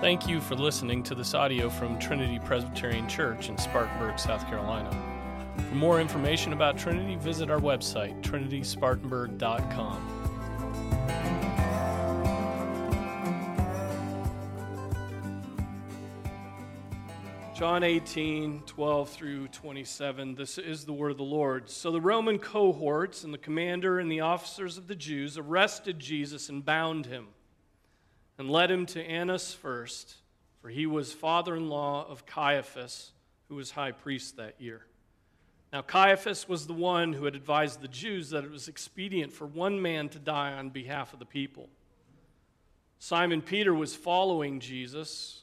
Thank you for listening to this audio from Trinity Presbyterian Church in Spartanburg, South Carolina. For more information about Trinity, visit our website, trinityspartanburg.com. John 18, 12 through 27. This is the word of the Lord. So the Roman cohorts and the commander and the officers of the Jews arrested Jesus and bound him and led him to Annas first, for he was father in law of Caiaphas, who was high priest that year. Now, Caiaphas was the one who had advised the Jews that it was expedient for one man to die on behalf of the people. Simon Peter was following Jesus,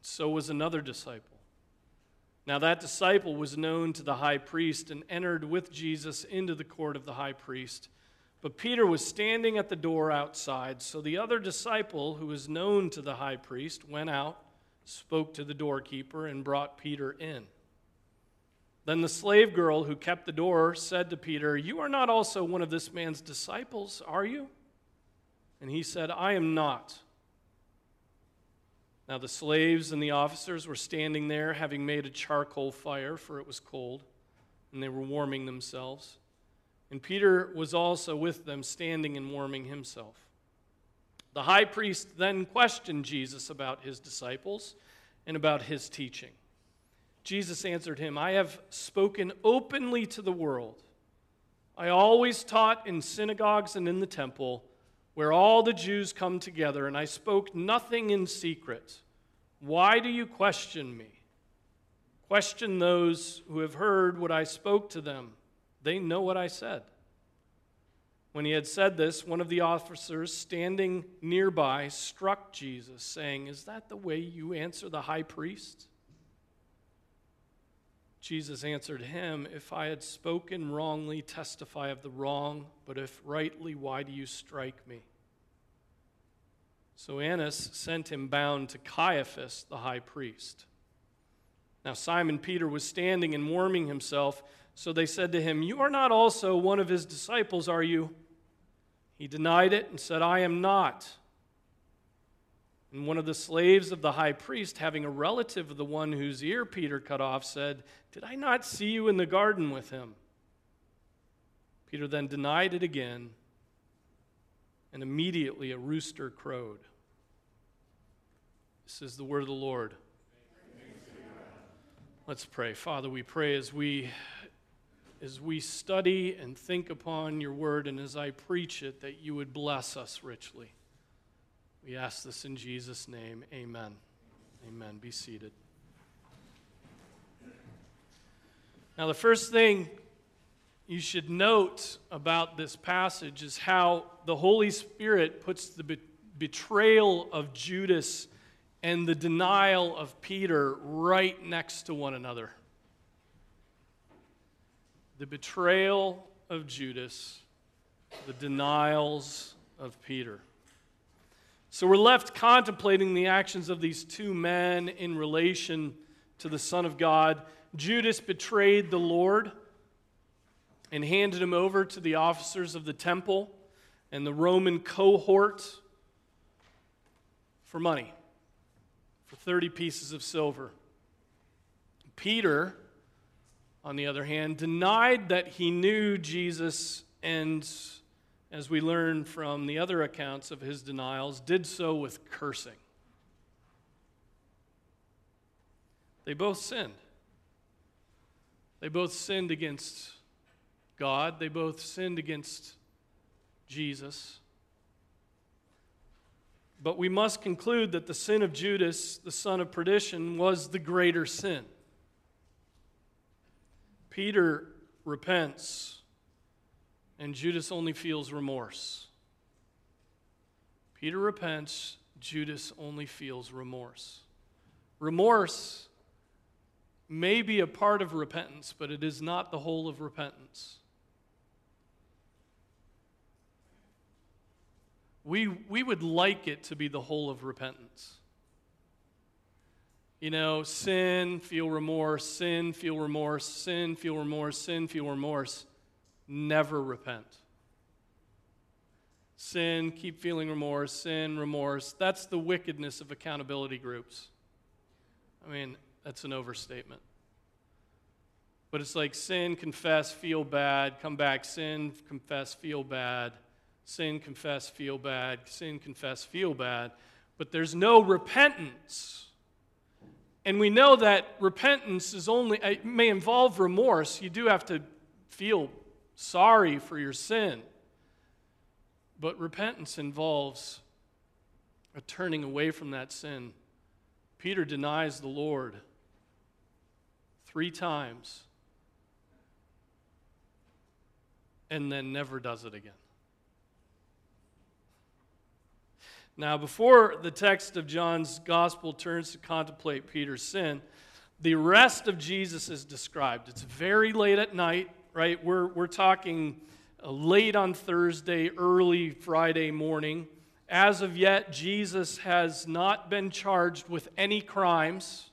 so was another disciple. Now, that disciple was known to the high priest and entered with Jesus into the court of the high priest. But Peter was standing at the door outside, so the other disciple, who was known to the high priest, went out, spoke to the doorkeeper, and brought Peter in. Then the slave girl who kept the door said to Peter, You are not also one of this man's disciples, are you? And he said, I am not. Now the slaves and the officers were standing there, having made a charcoal fire, for it was cold, and they were warming themselves. And Peter was also with them, standing and warming himself. The high priest then questioned Jesus about his disciples and about his teaching. Jesus answered him, I have spoken openly to the world. I always taught in synagogues and in the temple, where all the Jews come together, and I spoke nothing in secret. Why do you question me? Question those who have heard what I spoke to them. They know what I said. When he had said this, one of the officers standing nearby struck Jesus, saying, Is that the way you answer the high priest? Jesus answered him, If I had spoken wrongly, testify of the wrong, but if rightly, why do you strike me? So Annas sent him bound to Caiaphas, the high priest. Now Simon Peter was standing and warming himself. So they said to him, You are not also one of his disciples, are you? He denied it and said, I am not. And one of the slaves of the high priest, having a relative of the one whose ear Peter cut off, said, Did I not see you in the garden with him? Peter then denied it again, and immediately a rooster crowed. This is the word of the Lord. Let's pray. Father, we pray as we as we study and think upon your word and as I preach it, that you would bless us richly. We ask this in Jesus' name. Amen. Amen. Be seated. Now, the first thing you should note about this passage is how the Holy Spirit puts the be- betrayal of Judas and the denial of Peter right next to one another the betrayal of Judas, the denials of Peter. So we're left contemplating the actions of these two men in relation to the Son of God. Judas betrayed the Lord and handed him over to the officers of the temple and the Roman cohort for money, for 30 pieces of silver. Peter on the other hand, denied that he knew Jesus and, as we learn from the other accounts of his denials, did so with cursing. They both sinned. They both sinned against God, they both sinned against Jesus. But we must conclude that the sin of Judas, the son of perdition, was the greater sin. Peter repents, and Judas only feels remorse. Peter repents, Judas only feels remorse. Remorse may be a part of repentance, but it is not the whole of repentance. We, we would like it to be the whole of repentance. You know, sin, feel remorse, sin, feel remorse, sin, feel remorse, sin, feel remorse. Never repent. sin, keep feeling remorse, sin, remorse. That's the wickedness of accountability groups. I mean, that's an overstatement. But it's like sin, confess, feel bad, come back, sin, confess, feel bad, sin, confess, feel bad, sin, confess, feel bad. But there's no repentance. And we know that repentance is only, it may involve remorse. You do have to feel sorry for your sin. But repentance involves a turning away from that sin. Peter denies the Lord three times and then never does it again. Now, before the text of John's gospel turns to contemplate Peter's sin, the rest of Jesus is described. It's very late at night, right? We're, we're talking uh, late on Thursday, early Friday morning. As of yet, Jesus has not been charged with any crimes.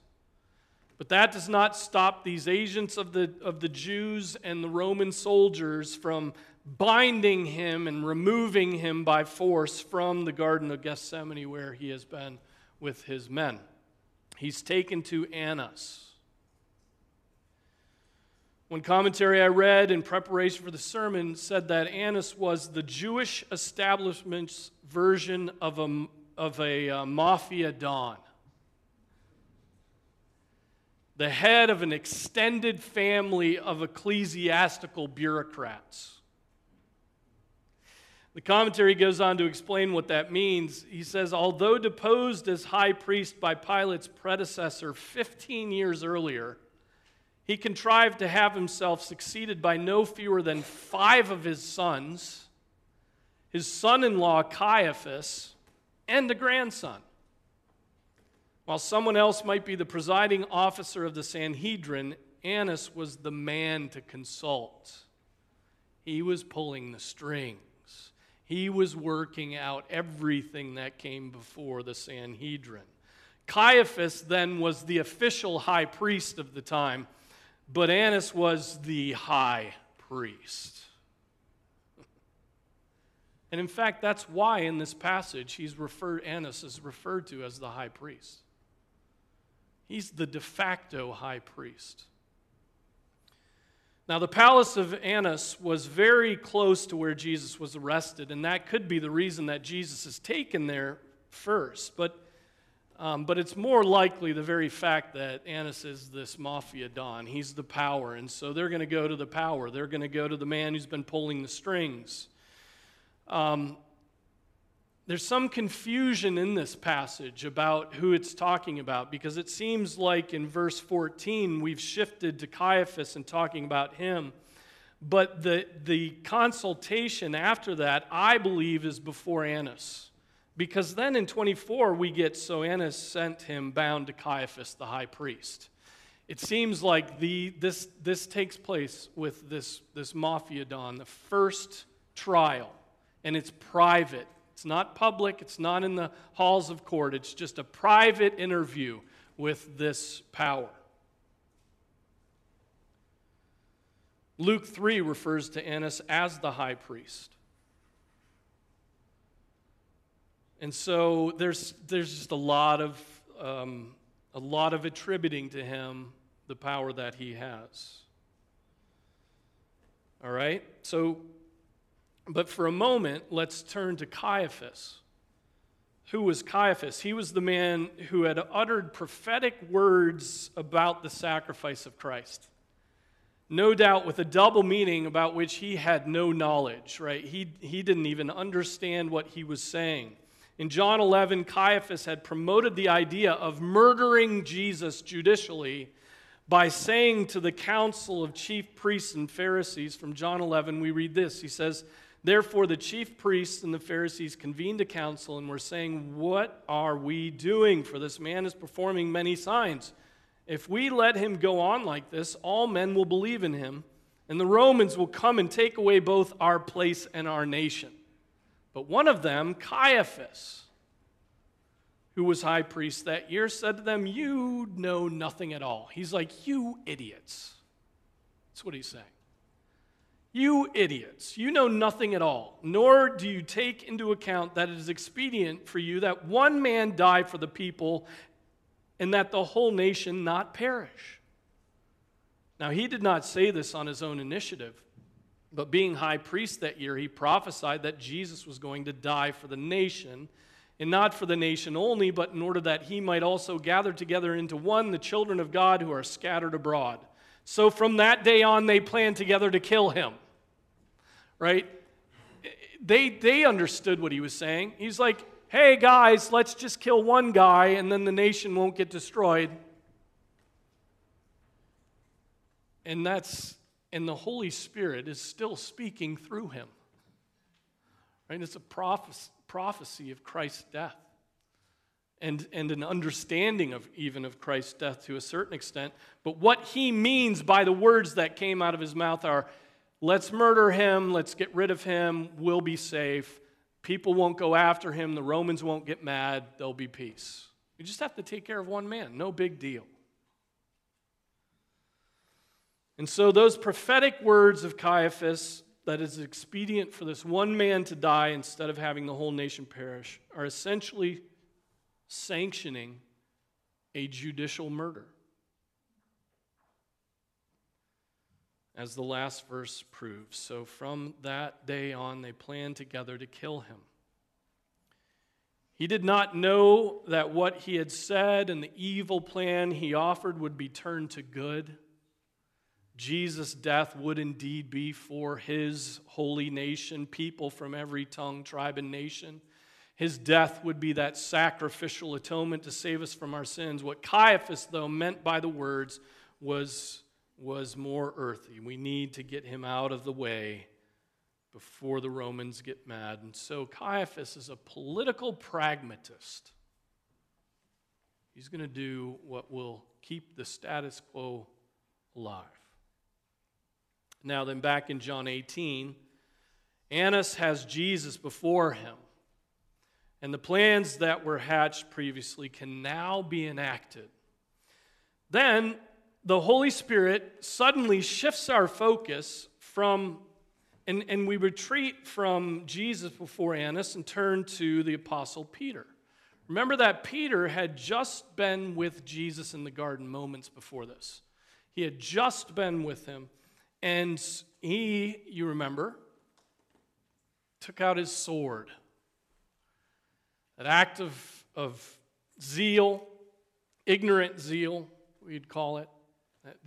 But that does not stop these agents of the, of the Jews and the Roman soldiers from binding him and removing him by force from the Garden of Gethsemane where he has been with his men. He's taken to Annas. One commentary I read in preparation for the sermon said that Annas was the Jewish establishment's version of a, of a uh, mafia don the head of an extended family of ecclesiastical bureaucrats. The commentary goes on to explain what that means. He says, although deposed as high priest by Pilate's predecessor 15 years earlier, he contrived to have himself succeeded by no fewer than five of his sons, his son in law Caiaphas, and a grandson. While someone else might be the presiding officer of the Sanhedrin, Annas was the man to consult. He was pulling the strings. He was working out everything that came before the Sanhedrin. Caiaphas then was the official high priest of the time, but Annas was the high priest. And in fact, that's why in this passage he's referred Annas is referred to as the high priest. He's the de facto high priest. Now, the palace of Annas was very close to where Jesus was arrested, and that could be the reason that Jesus is taken there first. But, um, but it's more likely the very fact that Annas is this mafia don. He's the power, and so they're going to go to the power. They're going to go to the man who's been pulling the strings. Um, there's some confusion in this passage about who it's talking about because it seems like in verse 14 we've shifted to Caiaphas and talking about him. But the, the consultation after that, I believe, is before Annas. Because then in 24 we get so Annas sent him bound to Caiaphas, the high priest. It seems like the, this, this takes place with this, this mafia don, the first trial, and it's private it's not public, it's not in the halls of court, it's just a private interview with this power. Luke 3 refers to Annas as the high priest. And so there's, there's just a lot of um, a lot of attributing to him the power that he has. All right? So but for a moment, let's turn to Caiaphas. Who was Caiaphas? He was the man who had uttered prophetic words about the sacrifice of Christ. No doubt with a double meaning about which he had no knowledge, right? He, he didn't even understand what he was saying. In John 11, Caiaphas had promoted the idea of murdering Jesus judicially by saying to the council of chief priests and Pharisees from John 11, we read this. He says, Therefore, the chief priests and the Pharisees convened a council and were saying, What are we doing? For this man is performing many signs. If we let him go on like this, all men will believe in him, and the Romans will come and take away both our place and our nation. But one of them, Caiaphas, who was high priest that year, said to them, You know nothing at all. He's like, You idiots. That's what he's saying. You idiots, you know nothing at all, nor do you take into account that it is expedient for you that one man die for the people and that the whole nation not perish. Now, he did not say this on his own initiative, but being high priest that year, he prophesied that Jesus was going to die for the nation, and not for the nation only, but in order that he might also gather together into one the children of God who are scattered abroad. So from that day on, they planned together to kill him right? They, they understood what he was saying. He's like, hey, guys, let's just kill one guy and then the nation won't get destroyed. And that's, and the Holy Spirit is still speaking through him. Right? It's a prophecy, prophecy of Christ's death. And, and an understanding of even of Christ's death to a certain extent. But what he means by the words that came out of his mouth are let's murder him, let's get rid of him, we'll be safe. People won't go after him, the Romans won't get mad, there'll be peace. You just have to take care of one man, no big deal. And so, those prophetic words of Caiaphas, that it's expedient for this one man to die instead of having the whole nation perish, are essentially sanctioning a judicial murder. As the last verse proves. So from that day on, they planned together to kill him. He did not know that what he had said and the evil plan he offered would be turned to good. Jesus' death would indeed be for his holy nation, people from every tongue, tribe, and nation. His death would be that sacrificial atonement to save us from our sins. What Caiaphas, though, meant by the words was was more earthy. We need to get him out of the way before the Romans get mad. And so Caiaphas is a political pragmatist. He's going to do what will keep the status quo alive. Now, then, back in John 18, Annas has Jesus before him. And the plans that were hatched previously can now be enacted. Then the Holy Spirit suddenly shifts our focus from, and, and we retreat from Jesus before Annas and turn to the Apostle Peter. Remember that Peter had just been with Jesus in the garden moments before this. He had just been with him, and he, you remember, took out his sword. That act of, of zeal, ignorant zeal, we'd call it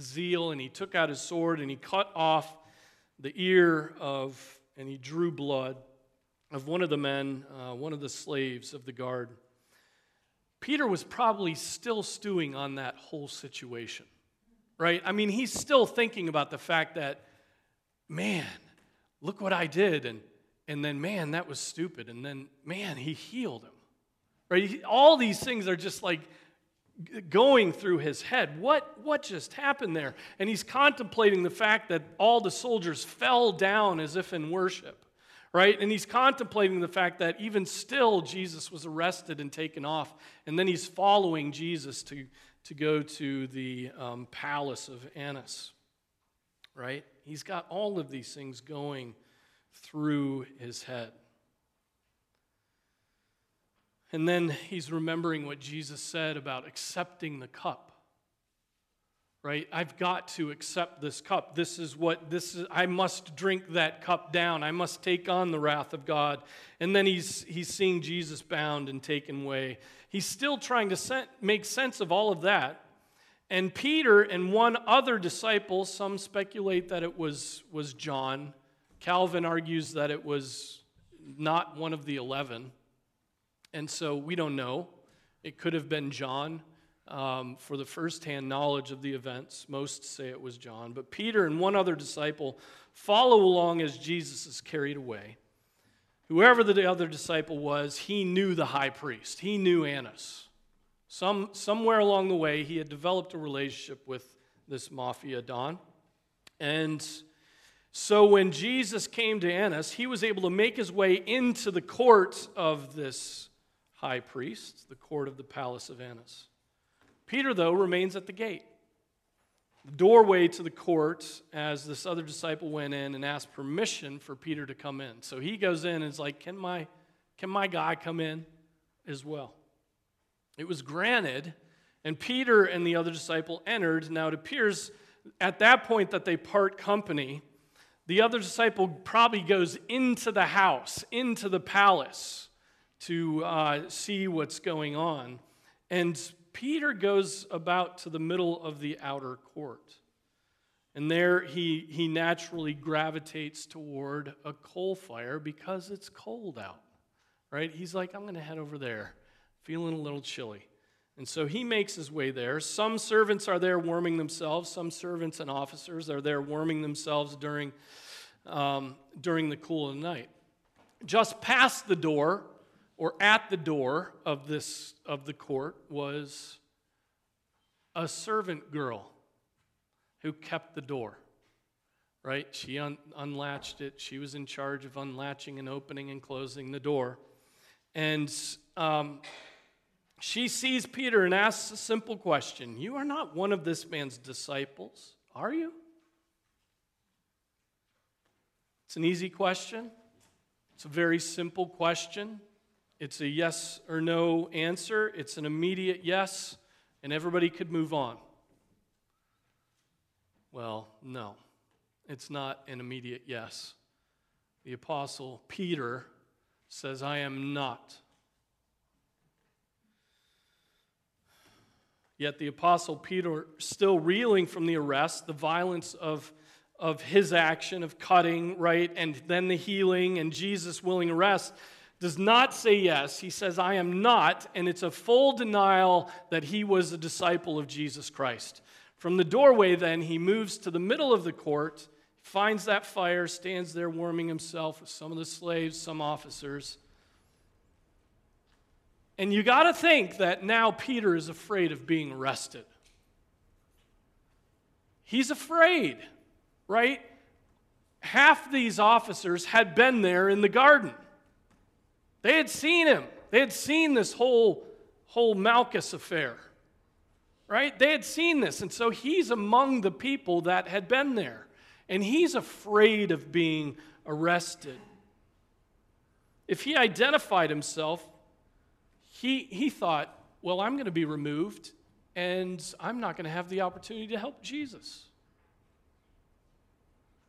zeal, and he took out his sword and he cut off the ear of, and he drew blood of one of the men, uh, one of the slaves of the guard. Peter was probably still stewing on that whole situation, right? I mean, he's still thinking about the fact that, man, look what I did, and, and then, man, that was stupid, and then, man, he healed him, right? All these things are just like going through his head. What, what just happened there? And he's contemplating the fact that all the soldiers fell down as if in worship, right? And he's contemplating the fact that even still Jesus was arrested and taken off. And then he's following Jesus to, to go to the um, palace of Annas, right? He's got all of these things going through his head. And then he's remembering what Jesus said about accepting the cup. Right? I've got to accept this cup. This is what this is I must drink that cup down. I must take on the wrath of God. And then he's he's seeing Jesus bound and taken away. He's still trying to make sense of all of that. And Peter and one other disciple, some speculate that it was, was John. Calvin argues that it was not one of the 11. And so we don't know. It could have been John um, for the firsthand knowledge of the events. Most say it was John. But Peter and one other disciple follow along as Jesus is carried away. Whoever the other disciple was, he knew the high priest, he knew Annas. Some, somewhere along the way, he had developed a relationship with this mafia Don. And so when Jesus came to Annas, he was able to make his way into the court of this high priest, the court of the palace of Annas. Peter, though, remains at the gate. the doorway to the court as this other disciple went in and asked permission for Peter to come in. So he goes in and is like, Can my, can my guy come in as well? It was granted, and Peter and the other disciple entered. Now it appears at that point that they part company. The other disciple probably goes into the house, into the palace to uh, see what's going on. And Peter goes about to the middle of the outer court. And there he, he naturally gravitates toward a coal fire because it's cold out, right? He's like, I'm going to head over there, feeling a little chilly. And so he makes his way there. Some servants are there warming themselves. Some servants and officers are there warming themselves during, um, during the cool of the night. Just past the door or at the door of this of the court was a servant girl who kept the door right? She un- unlatched it. She was in charge of unlatching and opening and closing the door. And um, she sees peter and asks a simple question. You are not one of this man's disciples are you? It's an easy question. It's a very simple question it's a yes or no answer, it's an immediate yes, and everybody could move on. Well, no, it's not an immediate yes. The Apostle Peter says, I am not. Yet the Apostle Peter, still reeling from the arrest, the violence of, of his action of cutting, right, and then the healing and Jesus' willing arrest, does not say yes. He says, I am not, and it's a full denial that he was a disciple of Jesus Christ. From the doorway, then, he moves to the middle of the court, finds that fire, stands there warming himself with some of the slaves, some officers. And you got to think that now Peter is afraid of being arrested. He's afraid, right? Half these officers had been there in the garden. They had seen him. They had seen this whole, whole Malchus affair, right? They had seen this. And so he's among the people that had been there. And he's afraid of being arrested. If he identified himself, he, he thought, well, I'm going to be removed and I'm not going to have the opportunity to help Jesus.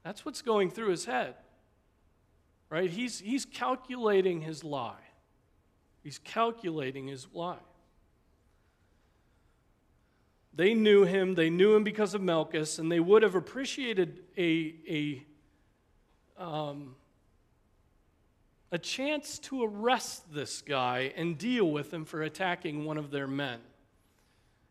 That's what's going through his head right? He's, he's calculating his lie. He's calculating his lie. They knew him, they knew him because of Malchus, and they would have appreciated a, a, um, a chance to arrest this guy and deal with him for attacking one of their men.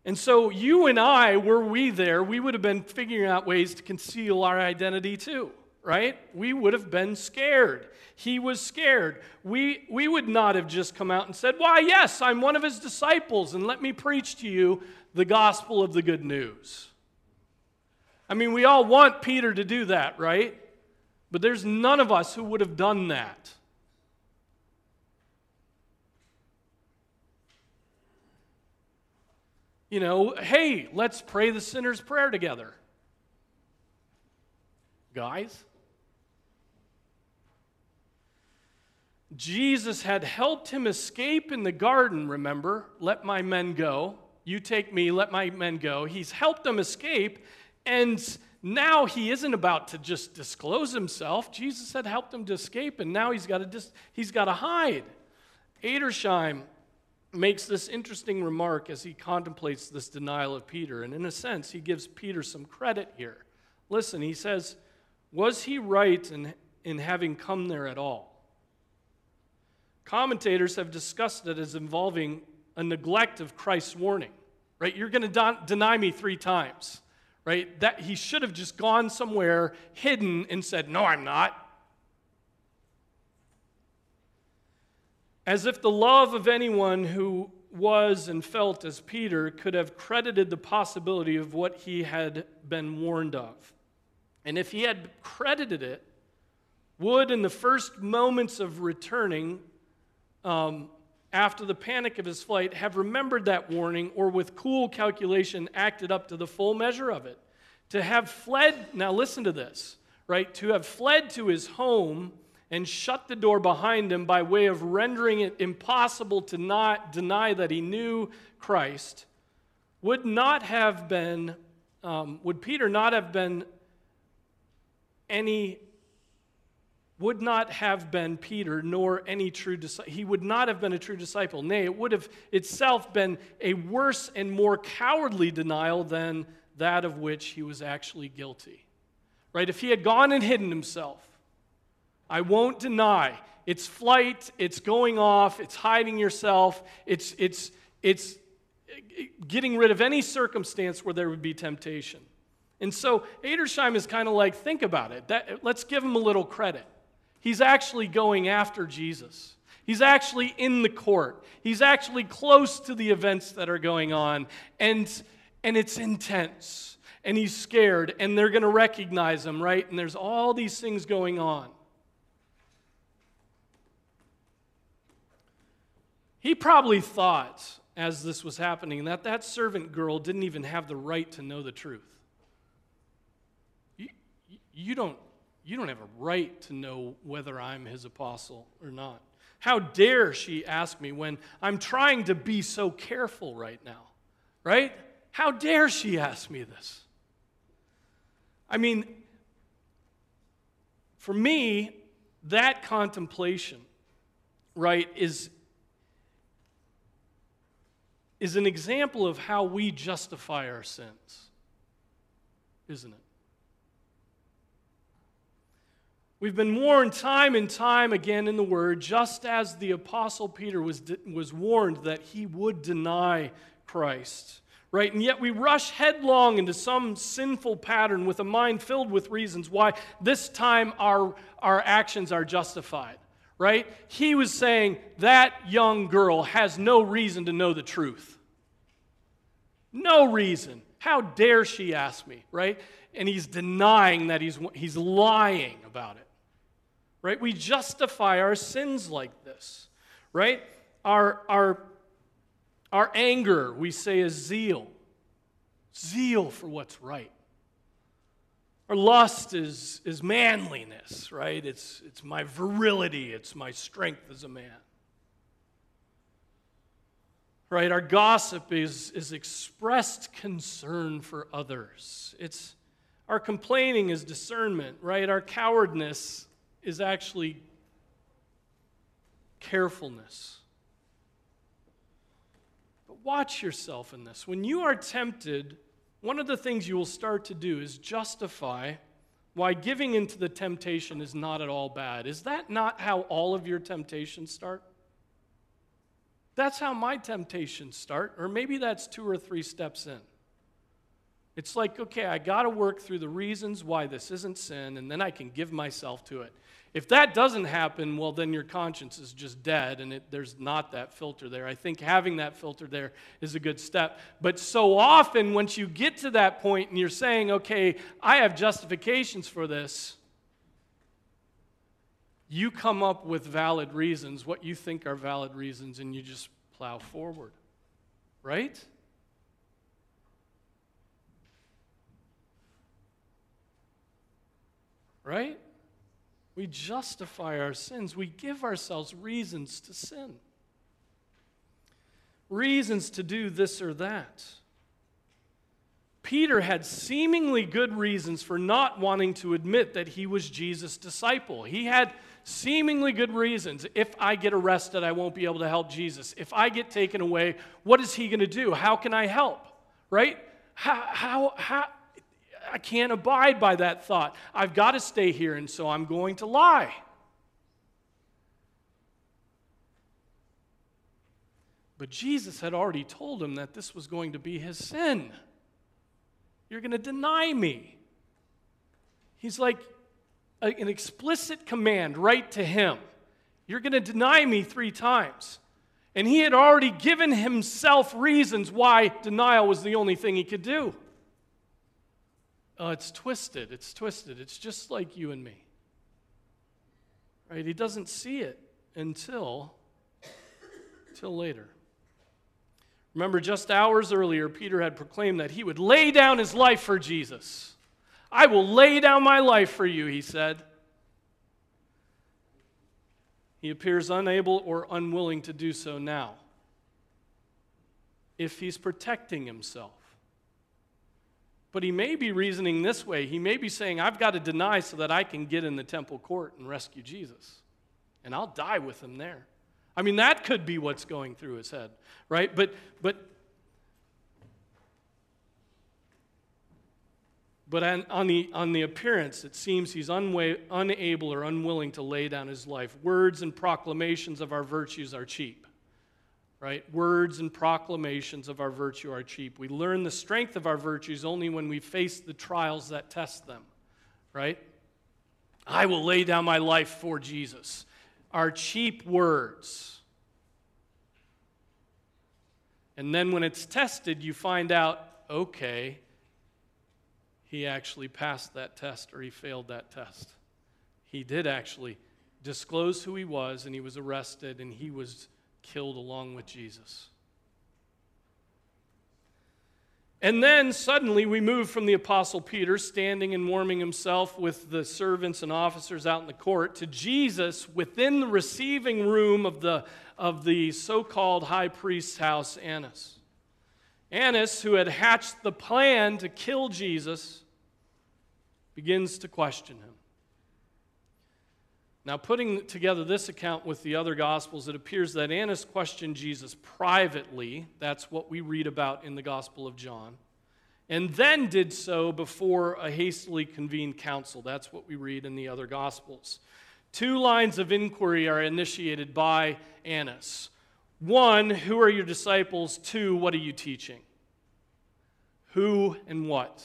And so, you and I, were we there, we would have been figuring out ways to conceal our identity too right? We would have been scared. He was scared. We, we would not have just come out and said, Why, yes, I'm one of his disciples, and let me preach to you the gospel of the good news. I mean, we all want Peter to do that, right? But there's none of us who would have done that. You know, hey, let's pray the sinner's prayer together. Guys, Jesus had helped him escape in the garden, remember? Let my men go. You take me, let my men go. He's helped them escape, and now he isn't about to just disclose himself. Jesus had helped him to escape, and now he's got to, dis- he's got to hide. Edersheim makes this interesting remark as he contemplates this denial of Peter, and in a sense, he gives Peter some credit here. Listen, he says, Was he right in, in having come there at all? Commentators have discussed it as involving a neglect of Christ's warning, right? You're going to deny me three times, right? That he should have just gone somewhere hidden and said, "No, I'm not." As if the love of anyone who was and felt as Peter could have credited the possibility of what he had been warned of. And if he had credited it, would, in the first moments of returning, um, after the panic of his flight, have remembered that warning or with cool calculation acted up to the full measure of it. To have fled, now listen to this, right? To have fled to his home and shut the door behind him by way of rendering it impossible to not deny that he knew Christ would not have been, um, would Peter not have been any, would not have been Peter nor any true disciple. He would not have been a true disciple. Nay, it would have itself been a worse and more cowardly denial than that of which he was actually guilty. Right? If he had gone and hidden himself, I won't deny. It's flight, it's going off, it's hiding yourself, it's, it's, it's getting rid of any circumstance where there would be temptation. And so Edersheim is kind of like, think about it. That, let's give him a little credit. He's actually going after Jesus. He's actually in the court. He's actually close to the events that are going on. And, and it's intense. And he's scared. And they're going to recognize him, right? And there's all these things going on. He probably thought, as this was happening, that that servant girl didn't even have the right to know the truth. You, you, don't, you don't have a right to know whether I'm his apostle or not. How dare she ask me when I'm trying to be so careful right now, right? How dare she ask me this? I mean, for me, that contemplation, right, is, is an example of how we justify our sins, isn't it? We've been warned time and time again in the Word, just as the Apostle Peter was, was warned that he would deny Christ. Right? And yet we rush headlong into some sinful pattern with a mind filled with reasons why this time our, our actions are justified. Right? He was saying that young girl has no reason to know the truth. No reason. How dare she ask me, right? And he's denying that he's, he's lying about it, right? We justify our sins like this, right? Our, our, our anger, we say, is zeal. Zeal for what's right. Our lust is, is manliness, right? It's, it's my virility, it's my strength as a man right? Our gossip is, is expressed concern for others. It's our complaining is discernment, right? Our cowardness is actually carefulness. But watch yourself in this. When you are tempted, one of the things you will start to do is justify why giving into the temptation is not at all bad. Is that not how all of your temptations start? That's how my temptations start, or maybe that's two or three steps in. It's like, okay, I got to work through the reasons why this isn't sin, and then I can give myself to it. If that doesn't happen, well, then your conscience is just dead, and it, there's not that filter there. I think having that filter there is a good step. But so often, once you get to that point and you're saying, okay, I have justifications for this, you come up with valid reasons, what you think are valid reasons, and you just plow forward. Right? Right? We justify our sins. We give ourselves reasons to sin, reasons to do this or that. Peter had seemingly good reasons for not wanting to admit that he was Jesus' disciple. He had seemingly good reasons. If I get arrested, I won't be able to help Jesus. If I get taken away, what is he going to do? How can I help? Right? How, how, how, I can't abide by that thought. I've got to stay here, and so I'm going to lie. But Jesus had already told him that this was going to be his sin. You're going to deny me. He's like an explicit command right to him. You're going to deny me three times. And he had already given himself reasons why denial was the only thing he could do. Oh, it's twisted. It's twisted. It's just like you and me. Right? He doesn't see it until, until later. Remember, just hours earlier, Peter had proclaimed that he would lay down his life for Jesus. I will lay down my life for you, he said. He appears unable or unwilling to do so now. If he's protecting himself. But he may be reasoning this way. He may be saying, I've got to deny so that I can get in the temple court and rescue Jesus. And I'll die with him there. I mean, that could be what's going through his head, right? But, but But on, on, the, on the appearance, it seems he's unwa- unable or unwilling to lay down his life. Words and proclamations of our virtues are cheap, right? Words and proclamations of our virtue are cheap. We learn the strength of our virtues only when we face the trials that test them, right? I will lay down my life for Jesus. Are cheap words. And then when it's tested, you find out, okay, he actually passed that test or he failed that test. He did actually disclose who he was, and he was arrested, and he was killed along with Jesus. And then suddenly we move from the Apostle Peter standing and warming himself with the servants and officers out in the court to Jesus within the receiving room of the, of the so called high priest's house, Annas. Annas, who had hatched the plan to kill Jesus, begins to question him. Now, putting together this account with the other Gospels, it appears that Annas questioned Jesus privately. That's what we read about in the Gospel of John. And then did so before a hastily convened council. That's what we read in the other Gospels. Two lines of inquiry are initiated by Annas. One, who are your disciples? Two, what are you teaching? Who and what?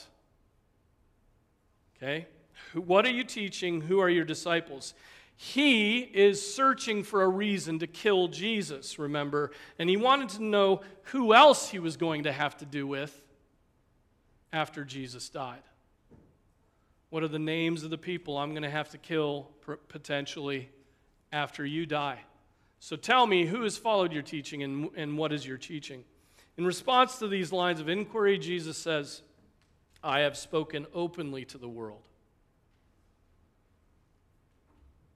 Okay? What are you teaching? Who are your disciples? He is searching for a reason to kill Jesus, remember? And he wanted to know who else he was going to have to do with after Jesus died. What are the names of the people I'm going to have to kill potentially after you die? So tell me who has followed your teaching and, and what is your teaching? In response to these lines of inquiry, Jesus says, I have spoken openly to the world.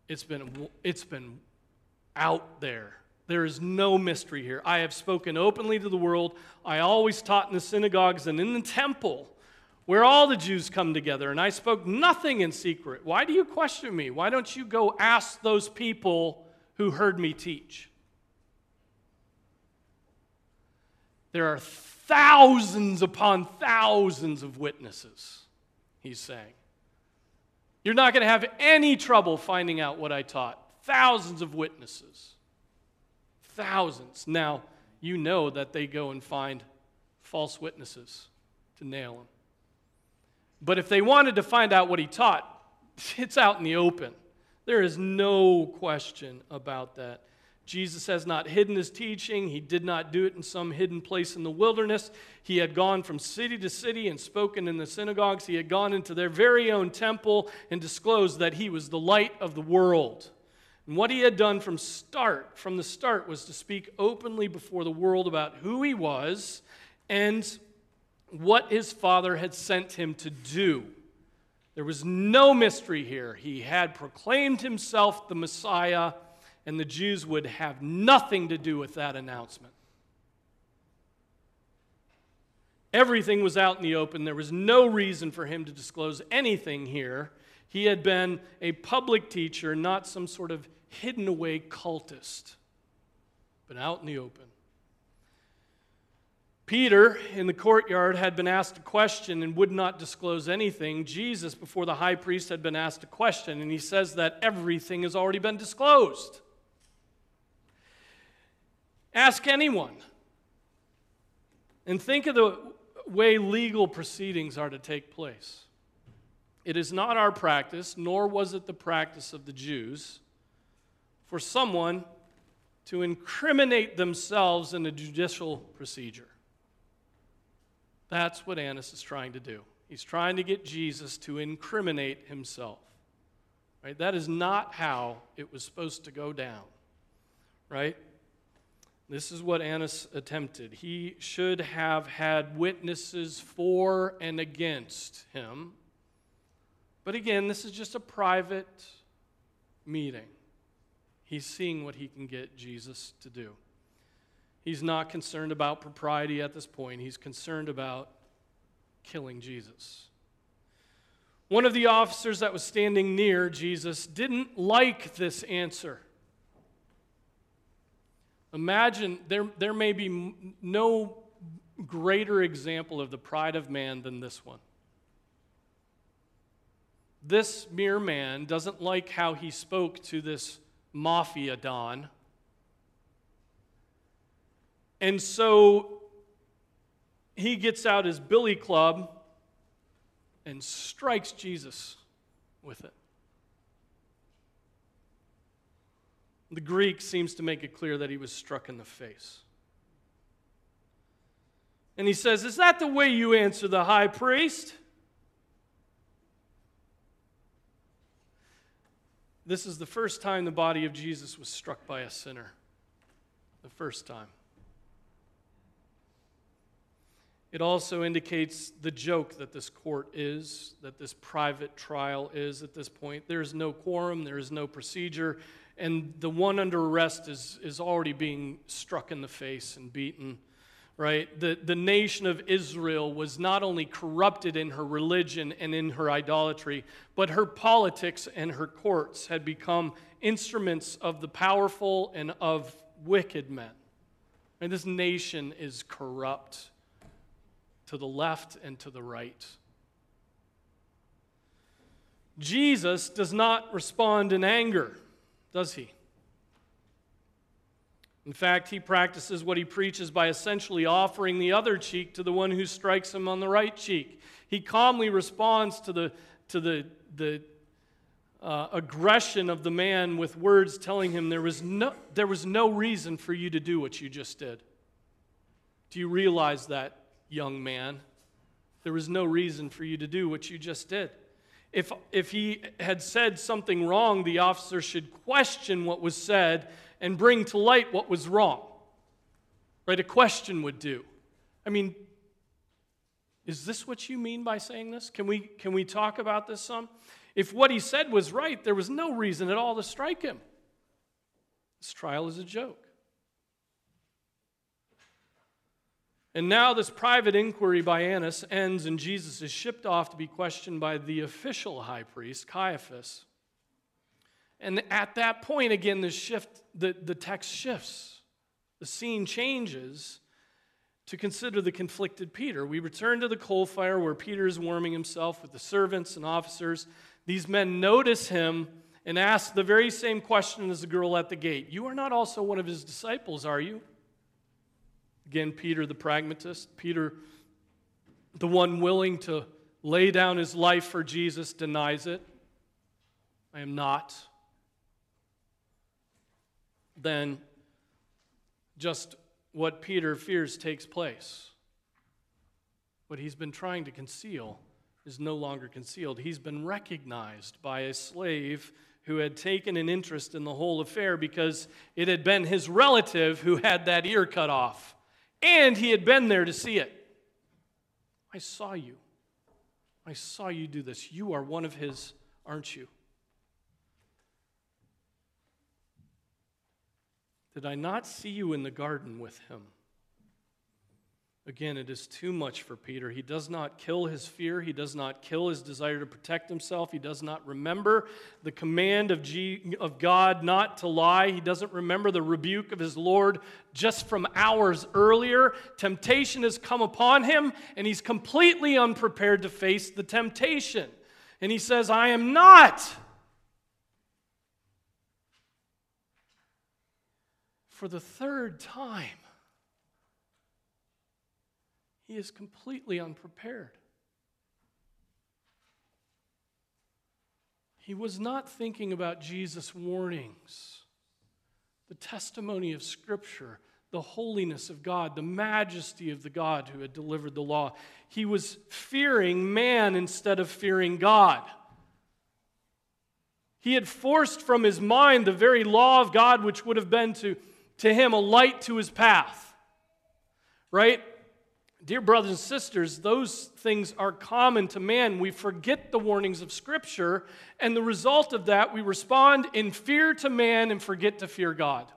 It's been, it's been out there. There is no mystery here. I have spoken openly to the world. I always taught in the synagogues and in the temple where all the Jews come together, and I spoke nothing in secret. Why do you question me? Why don't you go ask those people who heard me teach? There are thousands upon thousands of witnesses, he's saying. You're not going to have any trouble finding out what I taught. Thousands of witnesses. Thousands. Now, you know that they go and find false witnesses to nail him. But if they wanted to find out what he taught, it's out in the open. There is no question about that. Jesus has not hidden his teaching. He did not do it in some hidden place in the wilderness. He had gone from city to city and spoken in the synagogues. He had gone into their very own temple and disclosed that he was the light of the world. And what he had done from start, from the start, was to speak openly before the world about who he was and what his father had sent him to do. There was no mystery here. He had proclaimed himself the Messiah and the Jews would have nothing to do with that announcement. Everything was out in the open. There was no reason for him to disclose anything here. He had been a public teacher, not some sort of hidden away cultist, but out in the open. Peter in the courtyard had been asked a question and would not disclose anything. Jesus, before the high priest, had been asked a question, and he says that everything has already been disclosed. Ask anyone. And think of the way legal proceedings are to take place. It is not our practice, nor was it the practice of the Jews, for someone to incriminate themselves in a judicial procedure. That's what Annas is trying to do. He's trying to get Jesus to incriminate himself. Right? That is not how it was supposed to go down. Right? This is what Annas attempted. He should have had witnesses for and against him, But again, this is just a private meeting. He's seeing what he can get Jesus to do. He's not concerned about propriety at this point, he's concerned about killing Jesus. One of the officers that was standing near Jesus didn't like this answer. Imagine there, there may be no greater example of the pride of man than this one. This mere man doesn't like how he spoke to this mafia don. And so he gets out his billy club and strikes Jesus with it. The Greek seems to make it clear that he was struck in the face. And he says, Is that the way you answer the high priest? This is the first time the body of Jesus was struck by a sinner. The first time. It also indicates the joke that this court is, that this private trial is at this point. There is no quorum, there is no procedure, and the one under arrest is, is already being struck in the face and beaten. Right? The, the nation of Israel was not only corrupted in her religion and in her idolatry, but her politics and her courts had become instruments of the powerful and of wicked men. And this nation is corrupt to the left and to the right. Jesus does not respond in anger, does he? In fact, he practices what he preaches by essentially offering the other cheek to the one who strikes him on the right cheek. He calmly responds to the, to the, the uh, aggression of the man with words telling him there was, no, there was no reason for you to do what you just did. Do you realize that, young man. There was no reason for you to do what you just did. If, if he had said something wrong, the officer should question what was said and bring to light what was wrong. Right? A question would do. I mean, is this what you mean by saying this? Can we, can we talk about this some? If what he said was right, there was no reason at all to strike him. This trial is a joke. And now this private inquiry by Annas ends, and Jesus is shipped off to be questioned by the official high priest, Caiaphas. And at that point, again, the shift, the, the text shifts. The scene changes to consider the conflicted Peter. We return to the coal fire where Peter is warming himself with the servants and officers. These men notice him and ask the very same question as the girl at the gate You are not also one of his disciples, are you? Again, Peter the pragmatist, Peter the one willing to lay down his life for Jesus, denies it. I am not. Then just what Peter fears takes place. What he's been trying to conceal is no longer concealed. He's been recognized by a slave who had taken an interest in the whole affair because it had been his relative who had that ear cut off and he had been there to see it. I saw you. I saw you do this. You are one of his, aren't you? Did I not see you in the garden with him? Again, it is too much for Peter. He does not kill his fear. He does not kill his desire to protect himself. He does not remember the command of, G- of God not to lie. He doesn't remember the rebuke of his Lord just from hours earlier. Temptation has come upon him, and he's completely unprepared to face the temptation. And he says, I am not. For the third time. He is completely unprepared. He was not thinking about Jesus' warnings, the testimony of Scripture, the holiness of God, the majesty of the God who had delivered the law. He was fearing man instead of fearing God. He had forced from his mind the very law of God, which would have been to, to him a light to his path. Right? Dear brothers and sisters, those things are common to man. We forget the warnings of Scripture, and the result of that, we respond in fear to man and forget to fear God.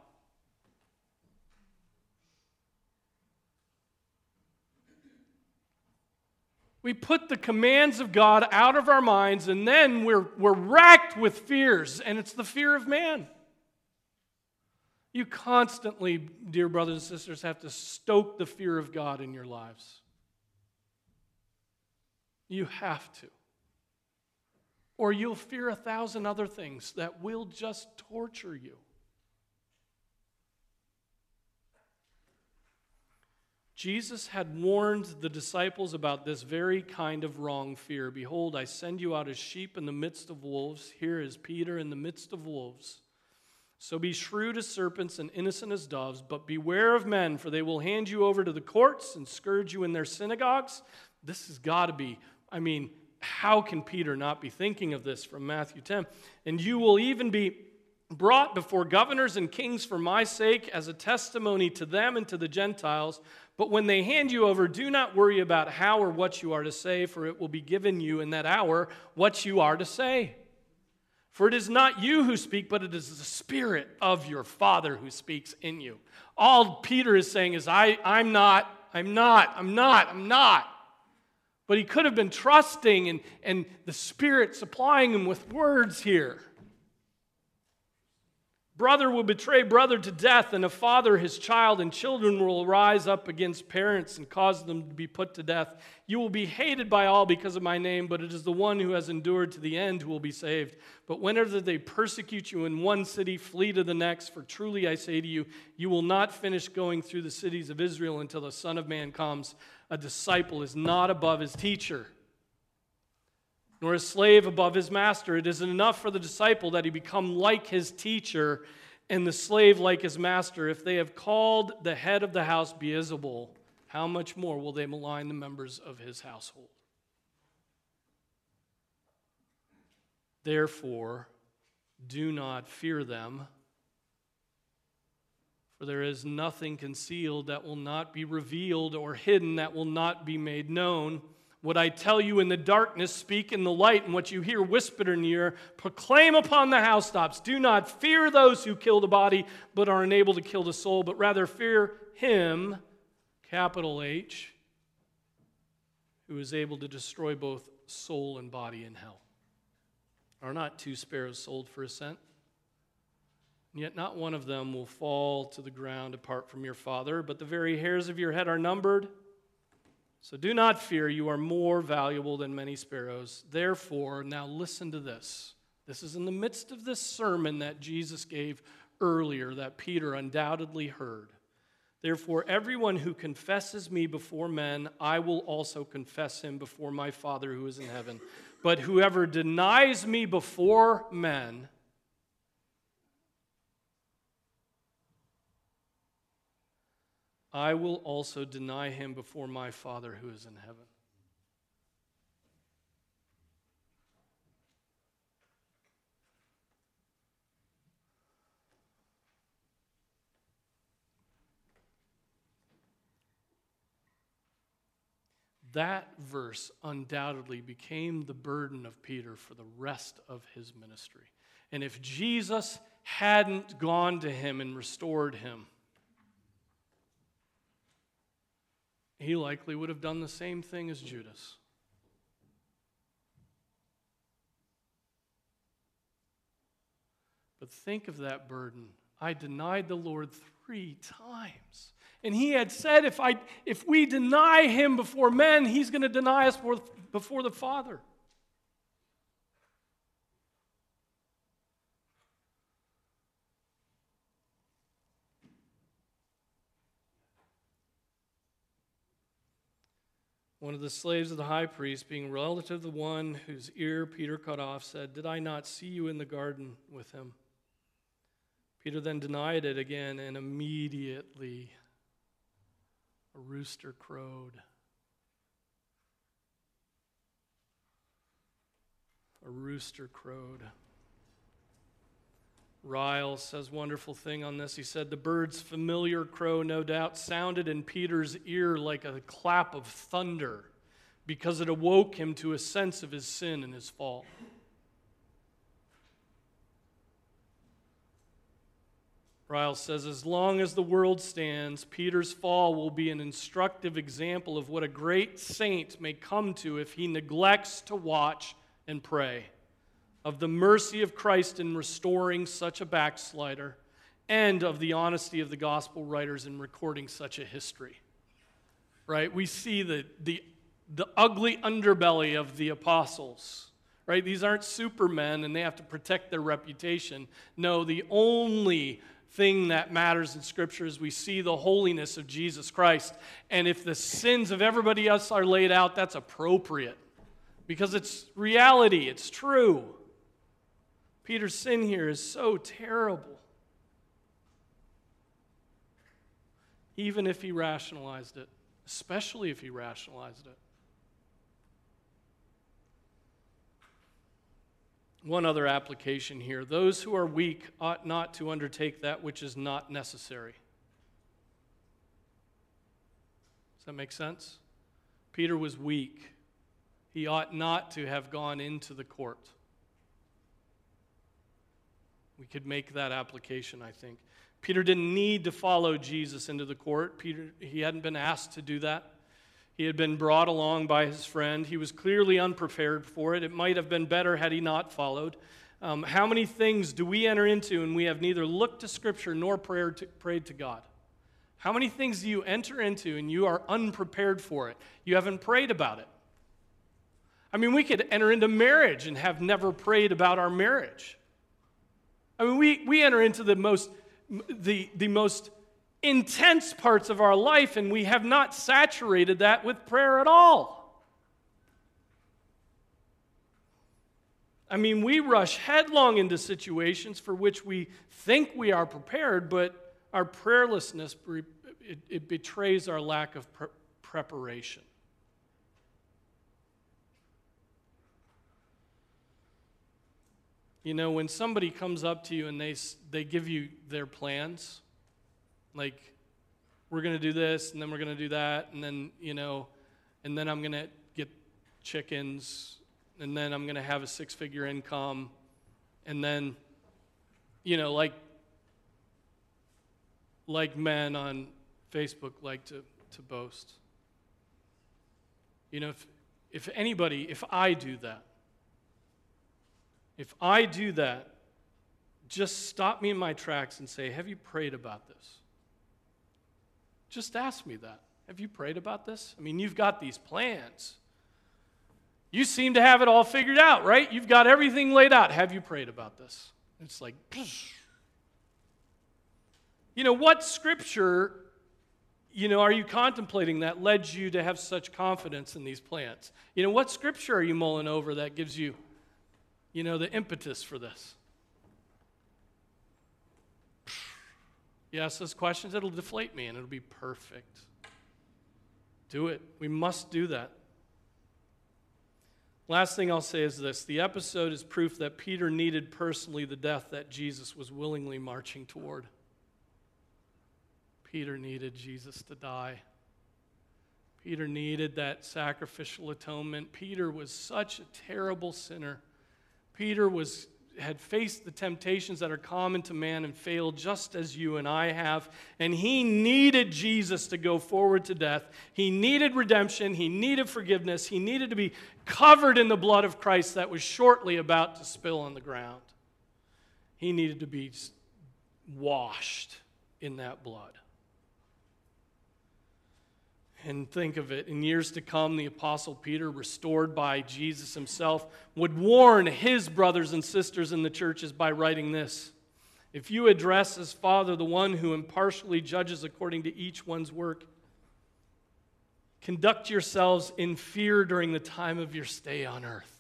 We put the commands of God out of our minds, and then we're, we're racked with fears, and it's the fear of man. You constantly, dear brothers and sisters, have to stoke the fear of God in your lives. You have to. Or you'll fear a thousand other things that will just torture you. Jesus had warned the disciples about this very kind of wrong fear. Behold, I send you out as sheep in the midst of wolves. Here is Peter in the midst of wolves. So be shrewd as serpents and innocent as doves, but beware of men, for they will hand you over to the courts and scourge you in their synagogues. This has got to be, I mean, how can Peter not be thinking of this from Matthew 10? And you will even be brought before governors and kings for my sake as a testimony to them and to the Gentiles. But when they hand you over, do not worry about how or what you are to say, for it will be given you in that hour what you are to say. For it is not you who speak, but it is the Spirit of your Father who speaks in you. All Peter is saying is, I, I'm not, I'm not, I'm not, I'm not. But he could have been trusting and, and the Spirit supplying him with words here. Brother will betray brother to death, and a father his child, and children will rise up against parents and cause them to be put to death. You will be hated by all because of my name, but it is the one who has endured to the end who will be saved. But whenever they persecute you in one city, flee to the next, for truly I say to you, you will not finish going through the cities of Israel until the Son of Man comes. A disciple is not above his teacher nor a slave above his master. It isn't enough for the disciple that he become like his teacher and the slave like his master. If they have called the head of the house Beelzebul, how much more will they malign the members of his household? Therefore, do not fear them, for there is nothing concealed that will not be revealed or hidden that will not be made known. What I tell you in the darkness, speak in the light, and what you hear whispered in your ear, proclaim upon the housetops. Do not fear those who kill the body, but are unable to kill the soul, but rather fear him, capital H, who is able to destroy both soul and body in hell. Are not two sparrows sold for a cent? Yet not one of them will fall to the ground apart from your Father, but the very hairs of your head are numbered. So do not fear, you are more valuable than many sparrows. Therefore, now listen to this. This is in the midst of this sermon that Jesus gave earlier that Peter undoubtedly heard. Therefore, everyone who confesses me before men, I will also confess him before my Father who is in heaven. But whoever denies me before men, I will also deny him before my Father who is in heaven. That verse undoubtedly became the burden of Peter for the rest of his ministry. And if Jesus hadn't gone to him and restored him, he likely would have done the same thing as Judas. But think of that burden. I denied the Lord three times. And he had said, if, I, if we deny him before men, he's going to deny us before the Father. One of the slaves of the high priest, being relative to the one whose ear Peter cut off, said, Did I not see you in the garden with him? Peter then denied it again, and immediately a rooster crowed. A rooster crowed. Ryle says wonderful thing on this. He said the bird's familiar crow no doubt sounded in Peter's ear like a clap of thunder because it awoke him to a sense of his sin and his fall. Ryle says, as long as the world stands, Peter's fall will be an instructive example of what a great saint may come to if he neglects to watch and pray, of the mercy of Christ in restoring such a backslider, and of the honesty of the gospel writers in recording such a history. Right? We see the, the, the ugly underbelly of the apostles. Right? These aren't supermen and they have to protect their reputation. No, the only thing that matters in Scripture is we see the holiness of Jesus Christ. And if the sins of everybody else are laid out, that's appropriate because it's reality, it's true. Peter's sin here is so terrible. Even if he rationalized it, especially if he rationalized it. One other application here those who are weak ought not to undertake that which is not necessary. Does that make sense? Peter was weak. He ought not to have gone into the court. We could make that application, I think. Peter didn't need to follow Jesus into the court. Peter, he hadn't been asked to do that. He had been brought along by his friend. He was clearly unprepared for it. It might have been better had he not followed. Um, how many things do we enter into and we have neither looked to Scripture nor prayer to, prayed to God? How many things do you enter into and you are unprepared for it? You haven't prayed about it. I mean, we could enter into marriage and have never prayed about our marriage. I mean, we, we enter into the most, the, the most intense parts of our life, and we have not saturated that with prayer at all. I mean, we rush headlong into situations for which we think we are prepared, but our prayerlessness it, it betrays our lack of pre- preparation. You know, when somebody comes up to you and they, they give you their plans, like, we're going to do this, and then we're going to do that, and then, you know, and then I'm going to get chickens, and then I'm going to have a six figure income, and then, you know, like, like men on Facebook like to, to boast. You know, if, if anybody, if I do that, if I do that, just stop me in my tracks and say, Have you prayed about this? Just ask me that. Have you prayed about this? I mean, you've got these plans. You seem to have it all figured out, right? You've got everything laid out. Have you prayed about this? It's like, Psh. you know, what scripture, you know, are you contemplating that led you to have such confidence in these plans? You know, what scripture are you mulling over that gives you, you know, the impetus for this? You ask those questions, it'll deflate me and it'll be perfect. Do it. We must do that. Last thing I'll say is this the episode is proof that Peter needed personally the death that Jesus was willingly marching toward. Peter needed Jesus to die. Peter needed that sacrificial atonement. Peter was such a terrible sinner. Peter was had faced the temptations that are common to man and failed just as you and I have. And he needed Jesus to go forward to death. He needed redemption. He needed forgiveness. He needed to be covered in the blood of Christ that was shortly about to spill on the ground. He needed to be washed in that blood. And think of it, in years to come, the Apostle Peter, restored by Jesus himself, would warn his brothers and sisters in the churches by writing this If you address as Father the one who impartially judges according to each one's work, conduct yourselves in fear during the time of your stay on earth.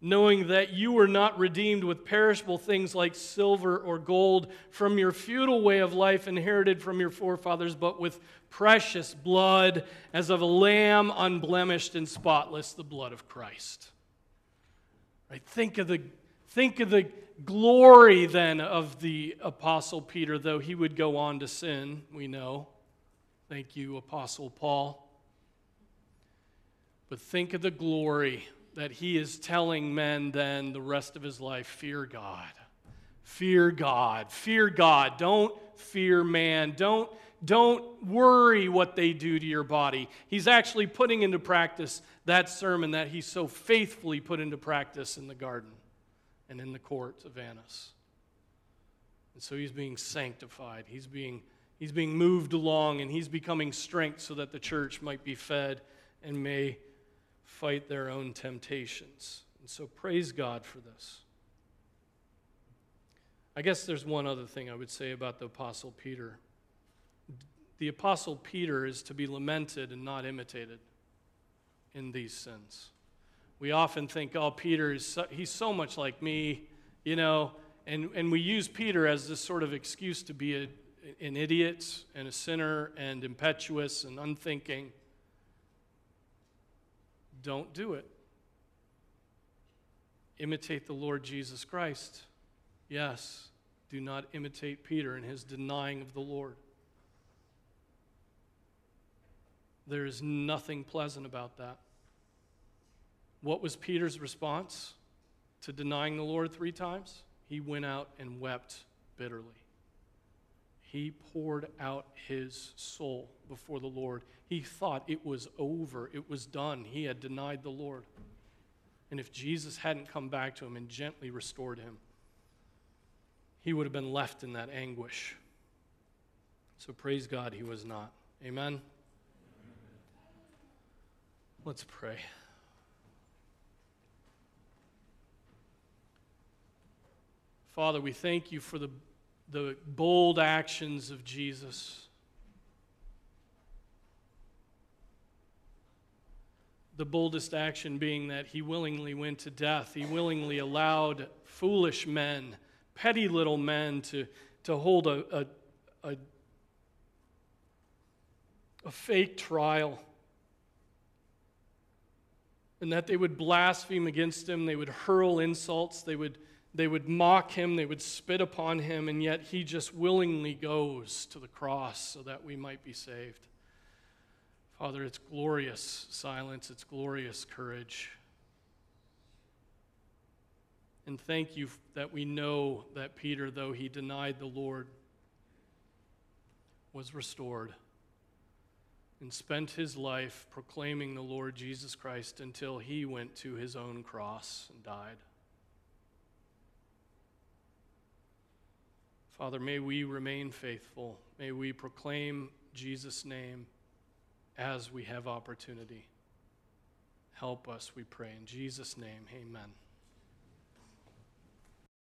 Knowing that you were not redeemed with perishable things like silver or gold from your futile way of life inherited from your forefathers, but with precious blood as of a lamb unblemished and spotless, the blood of Christ. Right? Think of the Think of the glory then of the Apostle Peter, though he would go on to sin, we know. Thank you, Apostle Paul. But think of the glory that he is telling men then the rest of his life fear God. Fear God. Fear God. Don't fear man. Don't, don't worry what they do to your body. He's actually putting into practice that sermon that he so faithfully put into practice in the garden and in the court of Annas. And so he's being sanctified. He's being, he's being moved along and he's becoming strength so that the church might be fed and may fight their own temptations. And so praise God for this. I guess there's one other thing I would say about the Apostle Peter. The Apostle Peter is to be lamented and not imitated in these sins. We often think, oh, Peter, is so, he's so much like me, you know, and, and we use Peter as this sort of excuse to be a, an idiot and a sinner and impetuous and unthinking. Don't do it. Imitate the Lord Jesus Christ. Yes, do not imitate Peter in his denying of the Lord. There is nothing pleasant about that. What was Peter's response to denying the Lord three times? He went out and wept bitterly. He poured out his soul before the Lord. He thought it was over, it was done. He had denied the Lord. And if Jesus hadn't come back to him and gently restored him, he would have been left in that anguish. So praise God, he was not. Amen. Let's pray. Father, we thank you for the, the bold actions of Jesus. The boldest action being that he willingly went to death. He willingly allowed foolish men, petty little men, to, to hold a, a, a, a fake trial and that they would blaspheme against him, they would hurl insults, they would, they would mock him, they would spit upon him, and yet he just willingly goes to the cross so that we might be saved. Father, it's glorious silence, it's glorious courage. And thank you that we know that Peter, though he denied the Lord, was restored and spent his life proclaiming the Lord Jesus Christ until he went to his own cross and died. Father, may we remain faithful. May we proclaim Jesus' name as we have opportunity. Help us, we pray. In Jesus' name, amen.